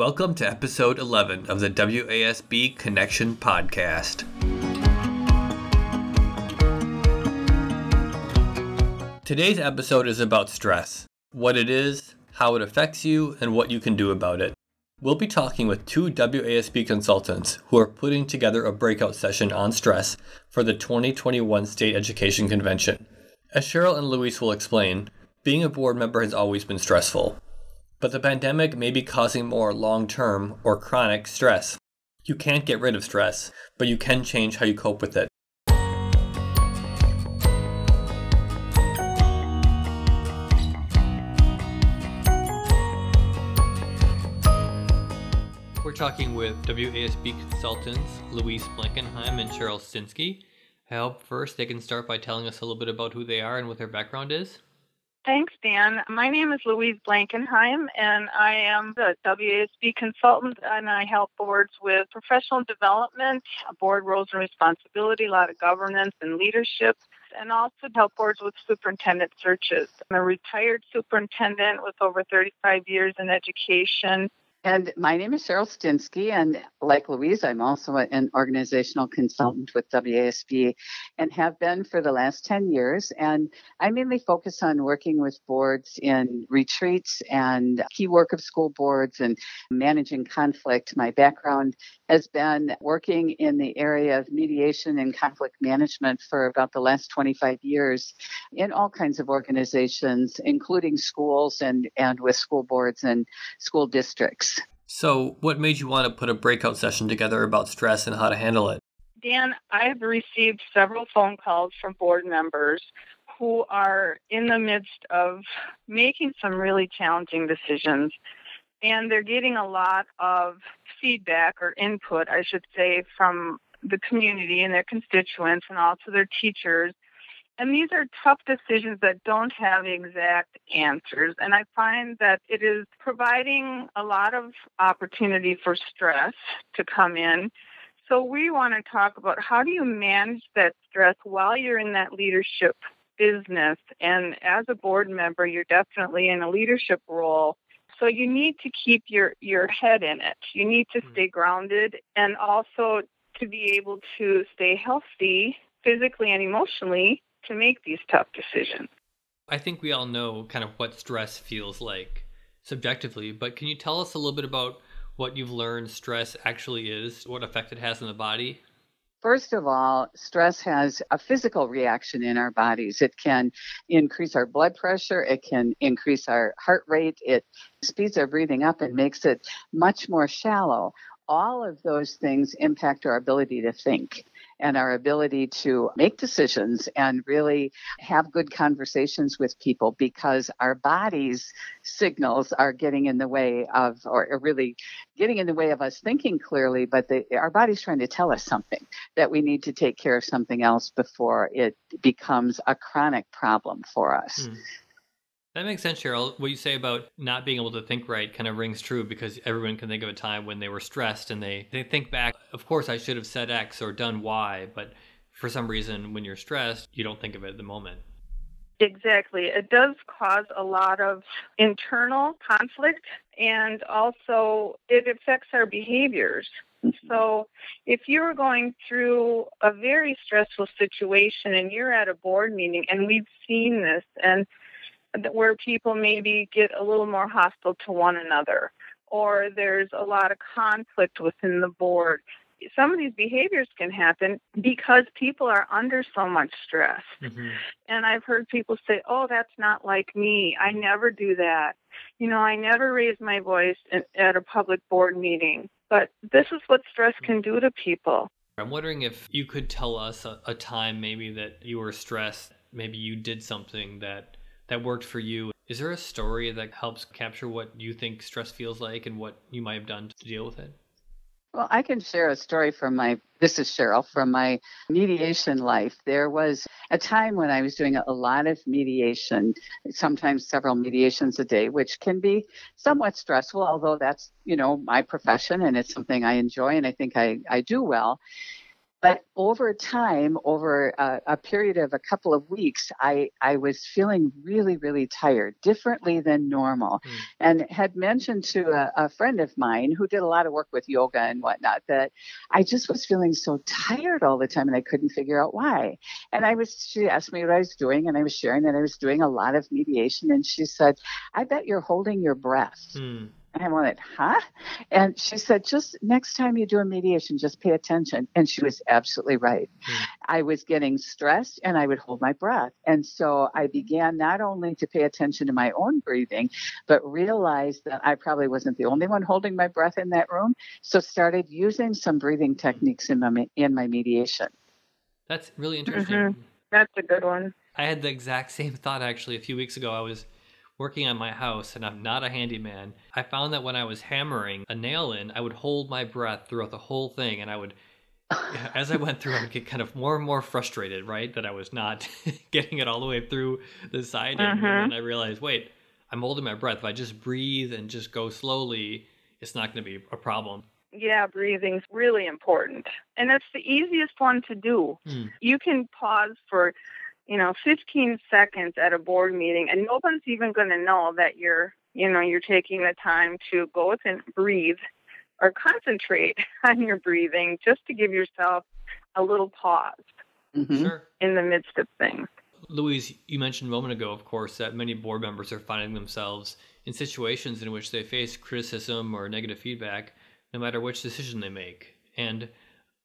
Welcome to episode 11 of the WASB Connection Podcast. Today's episode is about stress what it is, how it affects you, and what you can do about it. We'll be talking with two WASB consultants who are putting together a breakout session on stress for the 2021 State Education Convention. As Cheryl and Louise will explain, being a board member has always been stressful, but the pandemic may be causing more long term or chronic stress. You can't get rid of stress, but you can change how you cope with it. We're talking with WASB consultants Louise Blankenheim and Cheryl Stinsky. I hope first they can start by telling us a little bit about who they are and what their background is. Thanks, Dan. My name is Louise Blankenheim, and I am the WASB consultant, and I help boards with professional development, board roles and responsibility, a lot of governance and leadership, and also help boards with superintendent searches. I'm a retired superintendent with over 35 years in education and my name is Cheryl Stinsky, and like Louise, I'm also an organizational consultant with WASB and have been for the last 10 years. And I mainly focus on working with boards in retreats and key work of school boards and managing conflict. My background has been working in the area of mediation and conflict management for about the last 25 years in all kinds of organizations, including schools and, and with school boards and school districts. So, what made you want to put a breakout session together about stress and how to handle it? Dan, I've received several phone calls from board members who are in the midst of making some really challenging decisions. And they're getting a lot of feedback or input, I should say, from the community and their constituents and also their teachers and these are tough decisions that don't have exact answers. And I find that it is providing a lot of opportunity for stress to come in. So we want to talk about how do you manage that stress while you're in that leadership business. And as a board member, you're definitely in a leadership role. So you need to keep your, your head in it. You need to hmm. stay grounded and also to be able to stay healthy physically and emotionally to make these tough decisions. I think we all know kind of what stress feels like subjectively, but can you tell us a little bit about what you've learned stress actually is, what effect it has on the body? First of all, stress has a physical reaction in our bodies. It can increase our blood pressure, it can increase our heart rate, it speeds our breathing up and makes it much more shallow. All of those things impact our ability to think and our ability to make decisions and really have good conversations with people because our bodies signals are getting in the way of or really getting in the way of us thinking clearly but our body's trying to tell us something that we need to take care of something else before it becomes a chronic problem for us mm. That makes sense, Cheryl. What you say about not being able to think right kind of rings true because everyone can think of a time when they were stressed and they, they think back, of course, I should have said X or done Y, but for some reason, when you're stressed, you don't think of it at the moment. Exactly. It does cause a lot of internal conflict and also it affects our behaviors. So, if you're going through a very stressful situation and you're at a board meeting, and we've seen this, and where people maybe get a little more hostile to one another, or there's a lot of conflict within the board. Some of these behaviors can happen because people are under so much stress. Mm-hmm. And I've heard people say, Oh, that's not like me. I never do that. You know, I never raise my voice at a public board meeting. But this is what stress can do to people. I'm wondering if you could tell us a, a time maybe that you were stressed, maybe you did something that that worked for you. Is there a story that helps capture what you think stress feels like and what you might have done to deal with it? Well, I can share a story from my, this is Cheryl, from my mediation life. There was a time when I was doing a lot of mediation, sometimes several mediations a day, which can be somewhat stressful, although that's, you know, my profession and it's something I enjoy and I think I, I do well. But over time, over a, a, period of a couple of weeks, I, I was feeling really, really tired, differently than normal. Mm. And had mentioned to a, a, friend of mine who did a lot of work with yoga and whatnot that I just was feeling so tired all the time and I couldn't figure out why. And I was, she asked me what I was doing and I was sharing that I was doing a lot of mediation. And she said, I bet you're holding your breath. Mm. And I went, huh? And she said, just next time you do a mediation, just pay attention. And she was absolutely right. Mm. I was getting stressed and I would hold my breath. And so I began not only to pay attention to my own breathing, but realized that I probably wasn't the only one holding my breath in that room. So started using some breathing techniques in my, in my mediation. That's really interesting. Mm-hmm. That's a good one. I had the exact same thought actually a few weeks ago. I was working on my house and I'm not a handyman, I found that when I was hammering a nail in, I would hold my breath throughout the whole thing and I would as I went through, I would get kind of more and more frustrated, right? That I was not getting it all the way through the side. Mm-hmm. And I realized, wait, I'm holding my breath. If I just breathe and just go slowly, it's not going to be a problem. Yeah, breathing's really important. And it's the easiest one to do. Mm. You can pause for you know, 15 seconds at a board meeting, and no one's even going to know that you're, you know, you're taking the time to go within, breathe, or concentrate on your breathing, just to give yourself a little pause mm-hmm. in the midst of things. Louise, you mentioned a moment ago, of course, that many board members are finding themselves in situations in which they face criticism or negative feedback, no matter which decision they make. And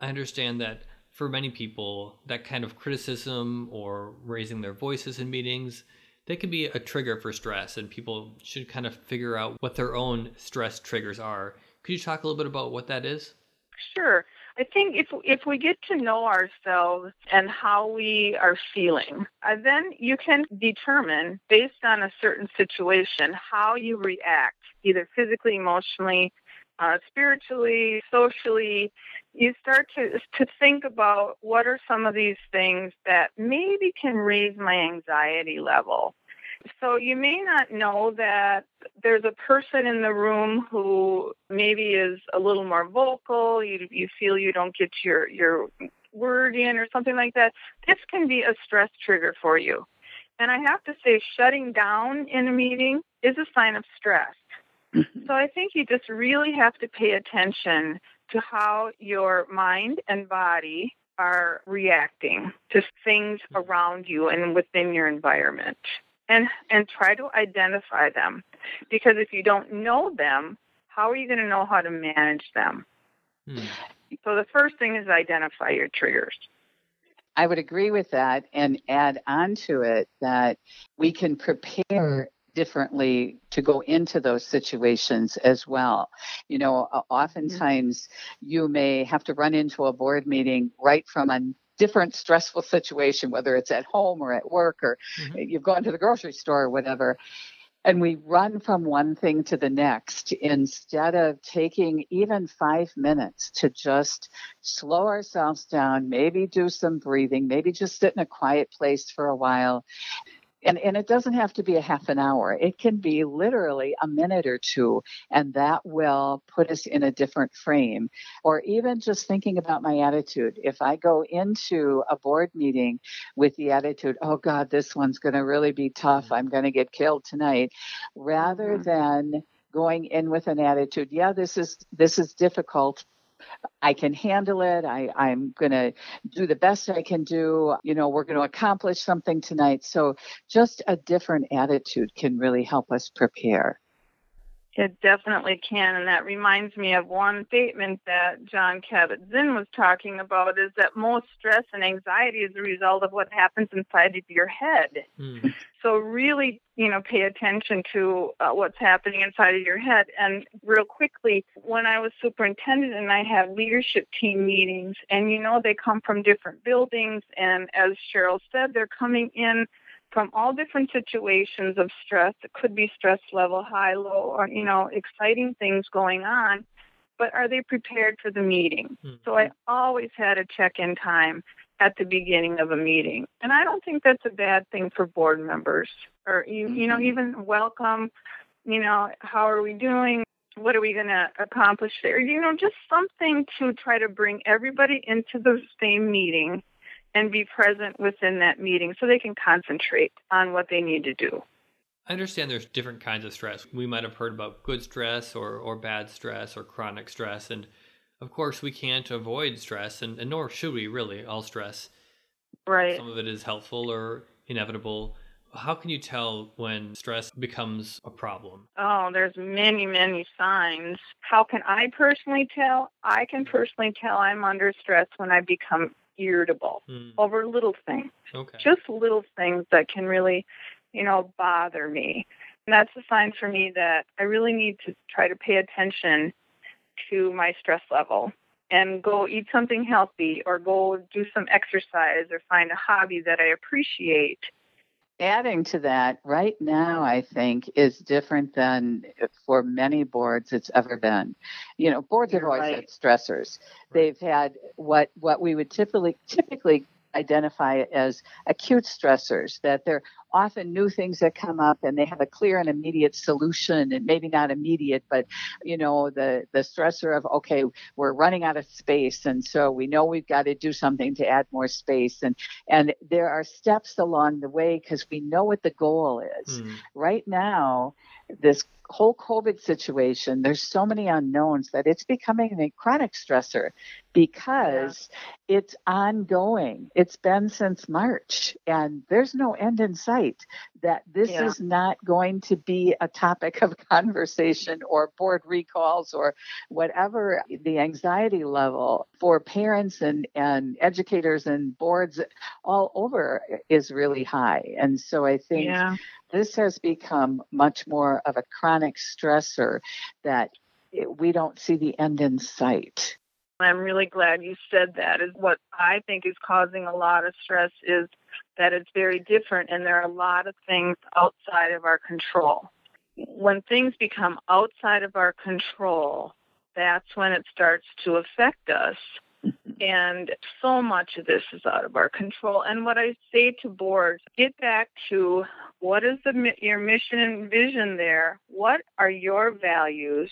I understand that for many people, that kind of criticism or raising their voices in meetings, they can be a trigger for stress, and people should kind of figure out what their own stress triggers are. Could you talk a little bit about what that is? Sure. I think if if we get to know ourselves and how we are feeling, uh, then you can determine based on a certain situation how you react, either physically, emotionally, uh, spiritually, socially, you start to to think about what are some of these things that maybe can raise my anxiety level. So you may not know that there's a person in the room who maybe is a little more vocal. You you feel you don't get your your word in or something like that. This can be a stress trigger for you. And I have to say, shutting down in a meeting is a sign of stress. Mm-hmm. So I think you just really have to pay attention to how your mind and body are reacting to things around you and within your environment. And and try to identify them. Because if you don't know them, how are you going to know how to manage them? Hmm. So the first thing is identify your triggers. I would agree with that and add on to it that we can prepare differently to go into those situations as well. You know, oftentimes you may have to run into a board meeting right from a different stressful situation, whether it's at home or at work or mm-hmm. you've gone to the grocery store or whatever. And we run from one thing to the next instead of taking even five minutes to just slow ourselves down, maybe do some breathing, maybe just sit in a quiet place for a while and, and it doesn't have to be a half an hour. It can be literally a minute or two, and that will put us in a different frame. Or even just thinking about my attitude. If I go into a board meeting with the attitude, oh God, this one's going to really be tough, I'm going to get killed tonight, rather mm-hmm. than going in with an attitude yeah this is this is difficult I can handle it. I, I'm going to do the best I can do. You know, we're going to accomplish something tonight. So just a different attitude can really help us prepare. It definitely can. And that reminds me of one statement that John Kabat-Zinn was talking about is that most stress and anxiety is a result of what happens inside of your head. Mm. So really, you know, pay attention to uh, what's happening inside of your head. And real quickly, when I was superintendent and I have leadership team meetings, and you know, they come from different buildings. And as Cheryl said, they're coming in from all different situations of stress. It could be stress level high, low, or, you know, exciting things going on. But are they prepared for the meeting? Mm-hmm. So I always had a check in time at the beginning of a meeting. And I don't think that's a bad thing for board members or, you, you know, mm-hmm. even welcome, you know, how are we doing? what are we going to accomplish there? You know, just something to try to bring everybody into the same meeting and be present within that meeting so they can concentrate on what they need to do. I understand there's different kinds of stress. We might have heard about good stress or, or bad stress or chronic stress. And of course, we can't avoid stress, and, and nor should we really, all stress. Right. Some of it is helpful or inevitable. How can you tell when stress becomes a problem? Oh, there's many, many signs. How can I personally tell? I can personally tell I'm under stress when I become irritable mm. over little things. Okay. Just little things that can really, you know, bother me. And that's a sign for me that I really need to try to pay attention to my stress level and go eat something healthy or go do some exercise or find a hobby that I appreciate adding to that, right now, I think, is different than eh, for many boards it's ever been. You know, boards have always right. had stressors. Right. They've had what what we would typically typically identify as acute stressors, that they're often new things that come up and they have a clear and immediate solution and maybe not immediate, but you know, the, the stressor of, okay, we're running out of space. And so we know we've got to do something to add more space. And, and there are steps along the way because we know what the goal is. Mm. Right now, this whole COVID situation, there's so many unknowns that it's becoming a chronic stressor because yeah. it's ongoing. It's been since March and there's no end in sight that this yeah. is not going to be a topic of conversation or board recalls or whatever the anxiety level for parents and, and educators and boards all over is really high. And so I think yeah. this has become much more of a chronic stressor that we don't see the end in sight. I'm really glad you said that. Is what I think is causing a lot of stress is that it's very different and there are a lot of things outside of our control. When things become outside of our control, that's when it starts to affect us. And so much of this is out of our control. And what I say to boards, get back to what is the your mission and vision there? What are your values?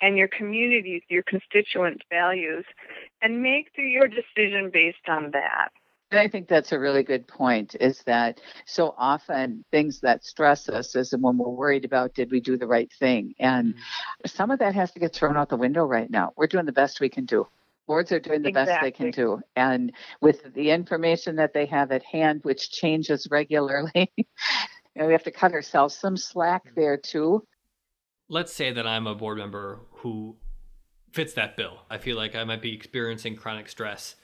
and your communities, your constituents' values, and make your decision based on that. I think that's a really good point is that so often things that stress us is when we're worried about did we do the right thing. And mm-hmm. some of that has to get thrown out the window right now. We're doing the best we can do. Boards are doing the exactly. best they can do. And with the information that they have at hand, which changes regularly, you know, we have to cut ourselves some slack mm-hmm. there too let's say that I'm a board member who fits that bill. I feel like I might be experiencing chronic stress.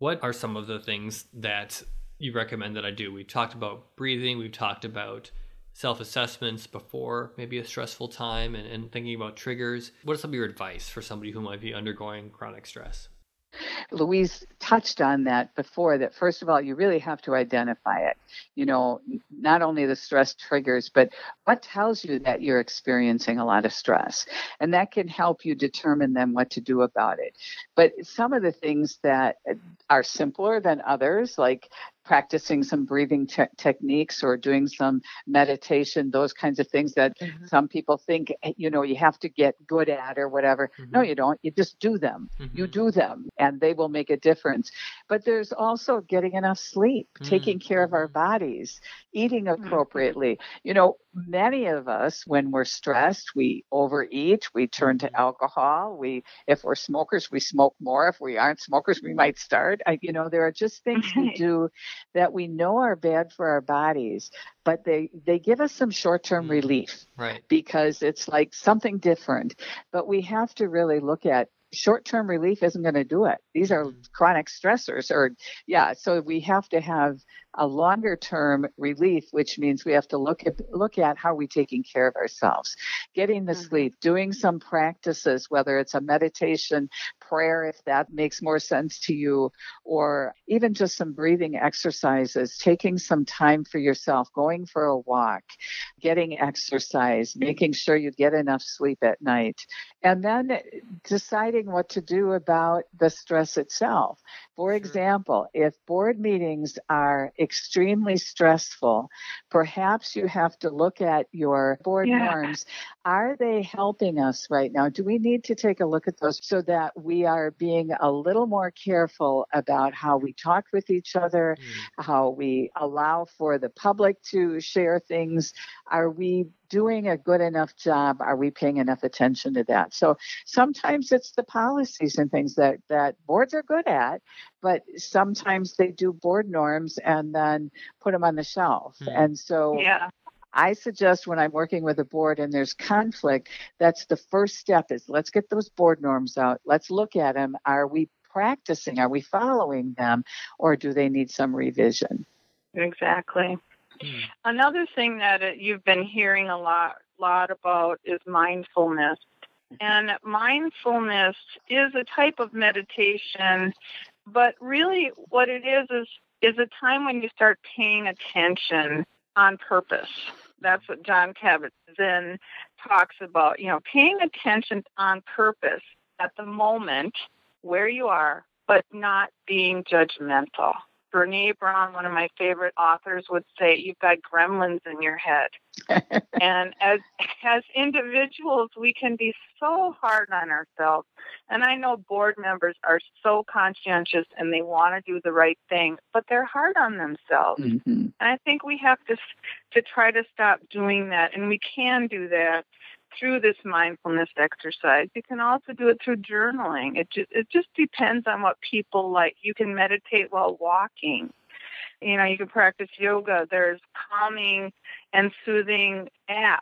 What are some of the things that you recommend that I do? We've talked about breathing, we've talked about self assessments before maybe a stressful time and, and thinking about triggers. What is some of your advice for somebody who might be undergoing chronic stress? Louise touched on that before that first of all you really have to identify it. You know not only the stress triggers but what tells you that you're experiencing a lot of stress? And that can help you determine then what to do about it. But some of the things that are simpler than others like practicing some breathing te- techniques or doing some meditation, those kinds of things that mm-hmm. some people think, eh, you know, you have to get good at or whatever. Mm-hmm. No, you don't. You just do them. Mm-hmm. You do them and they will make a difference. But there's also getting enough sleep, taking care of our mm-hmm. bodies, eating mm-hmm. appropriately. You know, many of us when we're stressed we overeat we turn to mm-hmm. alcohol we if we're smokers we smoke more if we aren't smokers we might start I, you know there are just things we do that we know are bad for our bodies but they they give us some short-term mm-hmm. relief right because it's like something different but we have to really look at short-term relief isn't going to do it these are mm-hmm. chronic stressors or yeah so we have to have a longer term relief, which means we have to look at look at how we taking care of ourselves, getting the mm-hmm. sleep, doing some practices, whether it's a meditation, prayer, if that makes more sense to you, or even just some breathing exercises, taking some time for yourself, going for a walk, getting exercise, making sure you get enough sleep at night, and then deciding what to do about the stress itself. For example, if board meetings are extremely stressful, perhaps you have to look at your board Yeah. norms. Are they helping us right now? Do we need to take a look at those so that we are being a little more careful about how we talk with each other, Mm. how we allow for the public to share things? Are we doing a good enough job? Are we paying enough attention to that? So sometimes it's the policies and things that, that boards are good at, but sometimes they do board norms and then put them on the shelf. Hmm. And so Yeah. I suggest when I'm working with a board and there's conflict, that's the first step is let's get those board norms out. Let's look at them. Are we practicing? Are we following them? Or do they need some revision? Exactly. Mm. Another thing that uh, you've been hearing a lot lot about is mindfulness. And mindfulness is a type of meditation, but really what it is is is a time when you start paying attention on purpose. That's what John Kabat-Zinn talks about, you know, paying attention on purpose at the moment where you are, but not being judgmental. Brene Brown, one of my favorite authors, would say, You've got gremlins in your head. and as as individuals, we can be so hard on ourselves. And I know board members are so conscientious and they want to do the right thing, but they're hard on themselves. Mhm. And I think we have to to try to stop doing that, and we can do that through this mindfulness exercise. You can also do it through journaling. It just it just depends on what people like. You can meditate while walking. You know, you can practice yoga. There's calming and soothing apps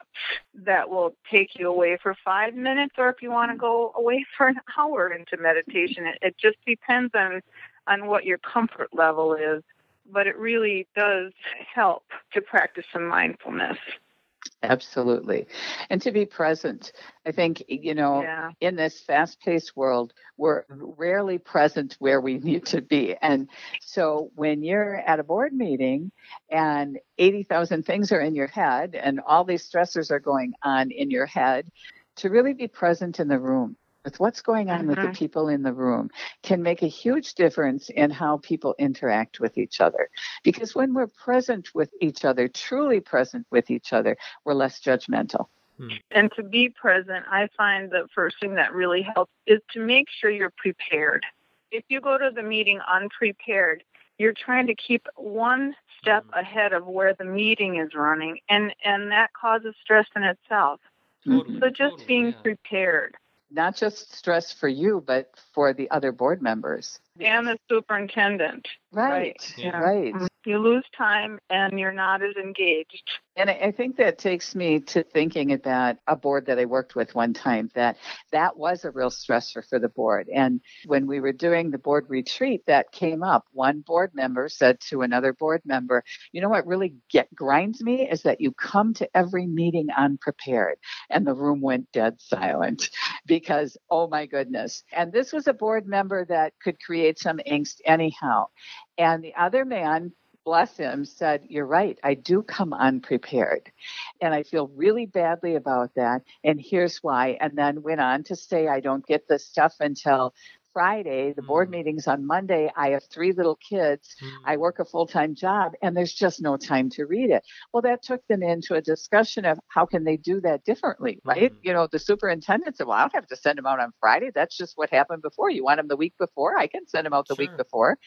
that will take you away for five minutes, or if you want to go away for an hour into meditation. It, it just depends on on what your comfort level is but it really does help to practice some mindfulness. Absolutely. And to be present. I think, you know, Yeah. in this fast paced world, we're rarely present where we need to be. And so when you're at a board meeting and 80,000 things are in your head and all these stressors are going on in your head, to really be present in the room with what's going on with the Mhm. people in the room can make a huge difference in how people interact with each other. Because when we're present with each other, truly present with each other, we're less judgmental. And to be present, I find the first thing that really helps is to make sure you're prepared. If you go to the meeting unprepared, you're trying to keep one step Mhm. ahead of where the meeting is running, and, and that causes stress in itself. Totally, So just totally, being yeah. prepared. Not just stress for you, but for the other board members. And the superintendent. Right, Yeah. right. Mm-hmm. You lose time and you're not as engaged. And I, think that takes me to thinking about a board that I worked with one time that that was a real stressor for the board. And when we were doing the board retreat, that came up. One board member said to another board member, "You know what really get grinds me is that you come to every meeting unprepared." And the room went dead silent because oh my goodness. And this was a board member that could create some angst anyhow. And the other man bless him, said, You're right. I do come unprepared. And I feel really badly about that. And here's why. And then went on to say, I don't get this stuff until Friday. The board Mm. meeting's on Monday. I have three little kids. Mm. I work a full time job and there's just no time to read it. Well, that took them into a discussion of how can they do that differently, right? Mhm. You know, the superintendent said, Well, I don't have to send them out on Friday. That's just what happened before. You want them the week before? I can send them out the week before.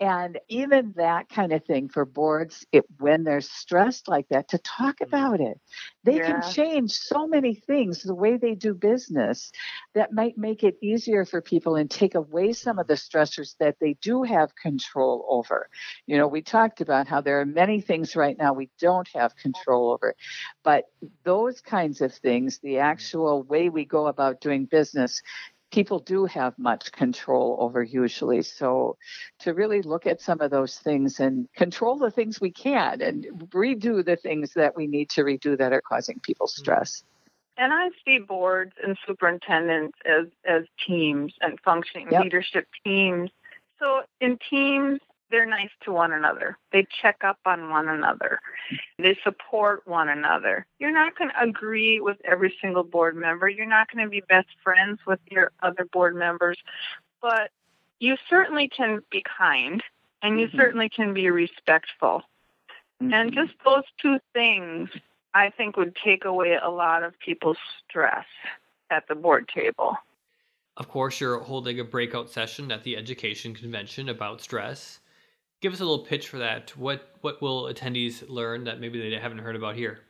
And even that kind of thing for boards, it, when they're stressed like that, to talk Mhm. about it. They Yeah. can change so many things, the way they do business, that might make it easier for people and take away some of the stressors that they do have control over. You know, we talked about how there are many things right now we don't have control over. But those kinds of things, the actual way we go about doing business, people do have much control over usually. So to really look at some of those things and control the things we can and redo the things that we need to redo that are causing people mm-hmm. stress. And I see boards and superintendents as, as teams and functioning Yep. leadership teams. So in teams, they're nice to one another. They check up on one another. They support one another. You're not going to agree with every single board member. You're not going to be best friends with your other board members, but you certainly can be kind and you Mhm. certainly can be respectful. And Mhm. just those two things, I think, would take away a lot of people's stress at the board table. Of course, you're holding a breakout session at the education convention about stress. Give us a little pitch for that. What what will attendees learn that maybe they haven't heard about here?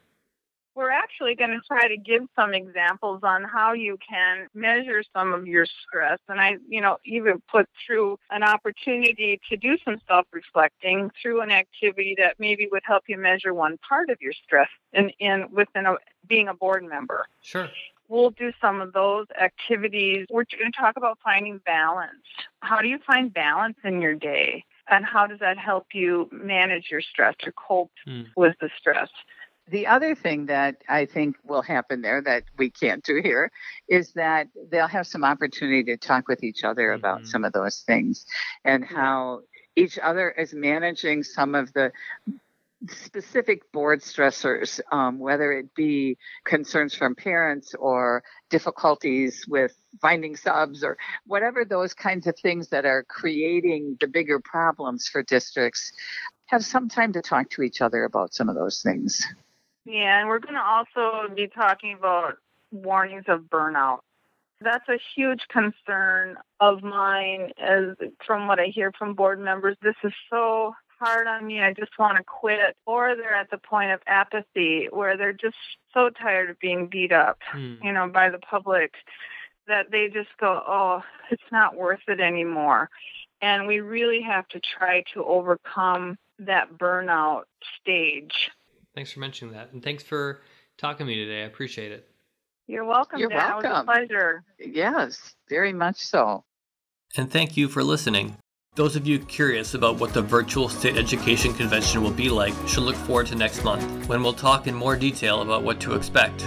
We're actually going to try to give some examples on how you can measure some of your stress. And I, you know, even put through an opportunity to do some self reflecting through an activity that maybe would help you measure one part of your stress in, in within a, being a board member. Sure. We'll do some of those activities. We're going to talk about finding balance. How do you find balance in your day? And how does that help you manage your stress or cope Hmm. with the stress? The other thing that I think will happen there that we can't do here is that they'll have some opportunity to talk with each other about Mhm. some of those things and how each other is managing some of the specific board stressors, um, whether it be concerns from parents or difficulties with finding subs or whatever those kinds of things that are creating the bigger problems for districts. Have some time to talk to each other about some of those things. Yeah, and we're going to also be talking about warnings of burnout. That's a huge concern of mine as from what I hear from board members. This is so hard on me. I just want to quit. Or they're at the point of apathy where they're just so tired of being beat up, Hmm. you know, by the public that they just go, "Oh, it's not worth it anymore." And we really have to try to overcome that burnout stage. Thanks for mentioning that, and thanks for talking to me today. I appreciate it. You're welcome. You're Dan. It was a welcome. pleasure. Yes, very much so. And thank you for listening. Those of you curious about what the virtual state education convention will be like should look forward to next month when we'll talk in more detail about what to expect.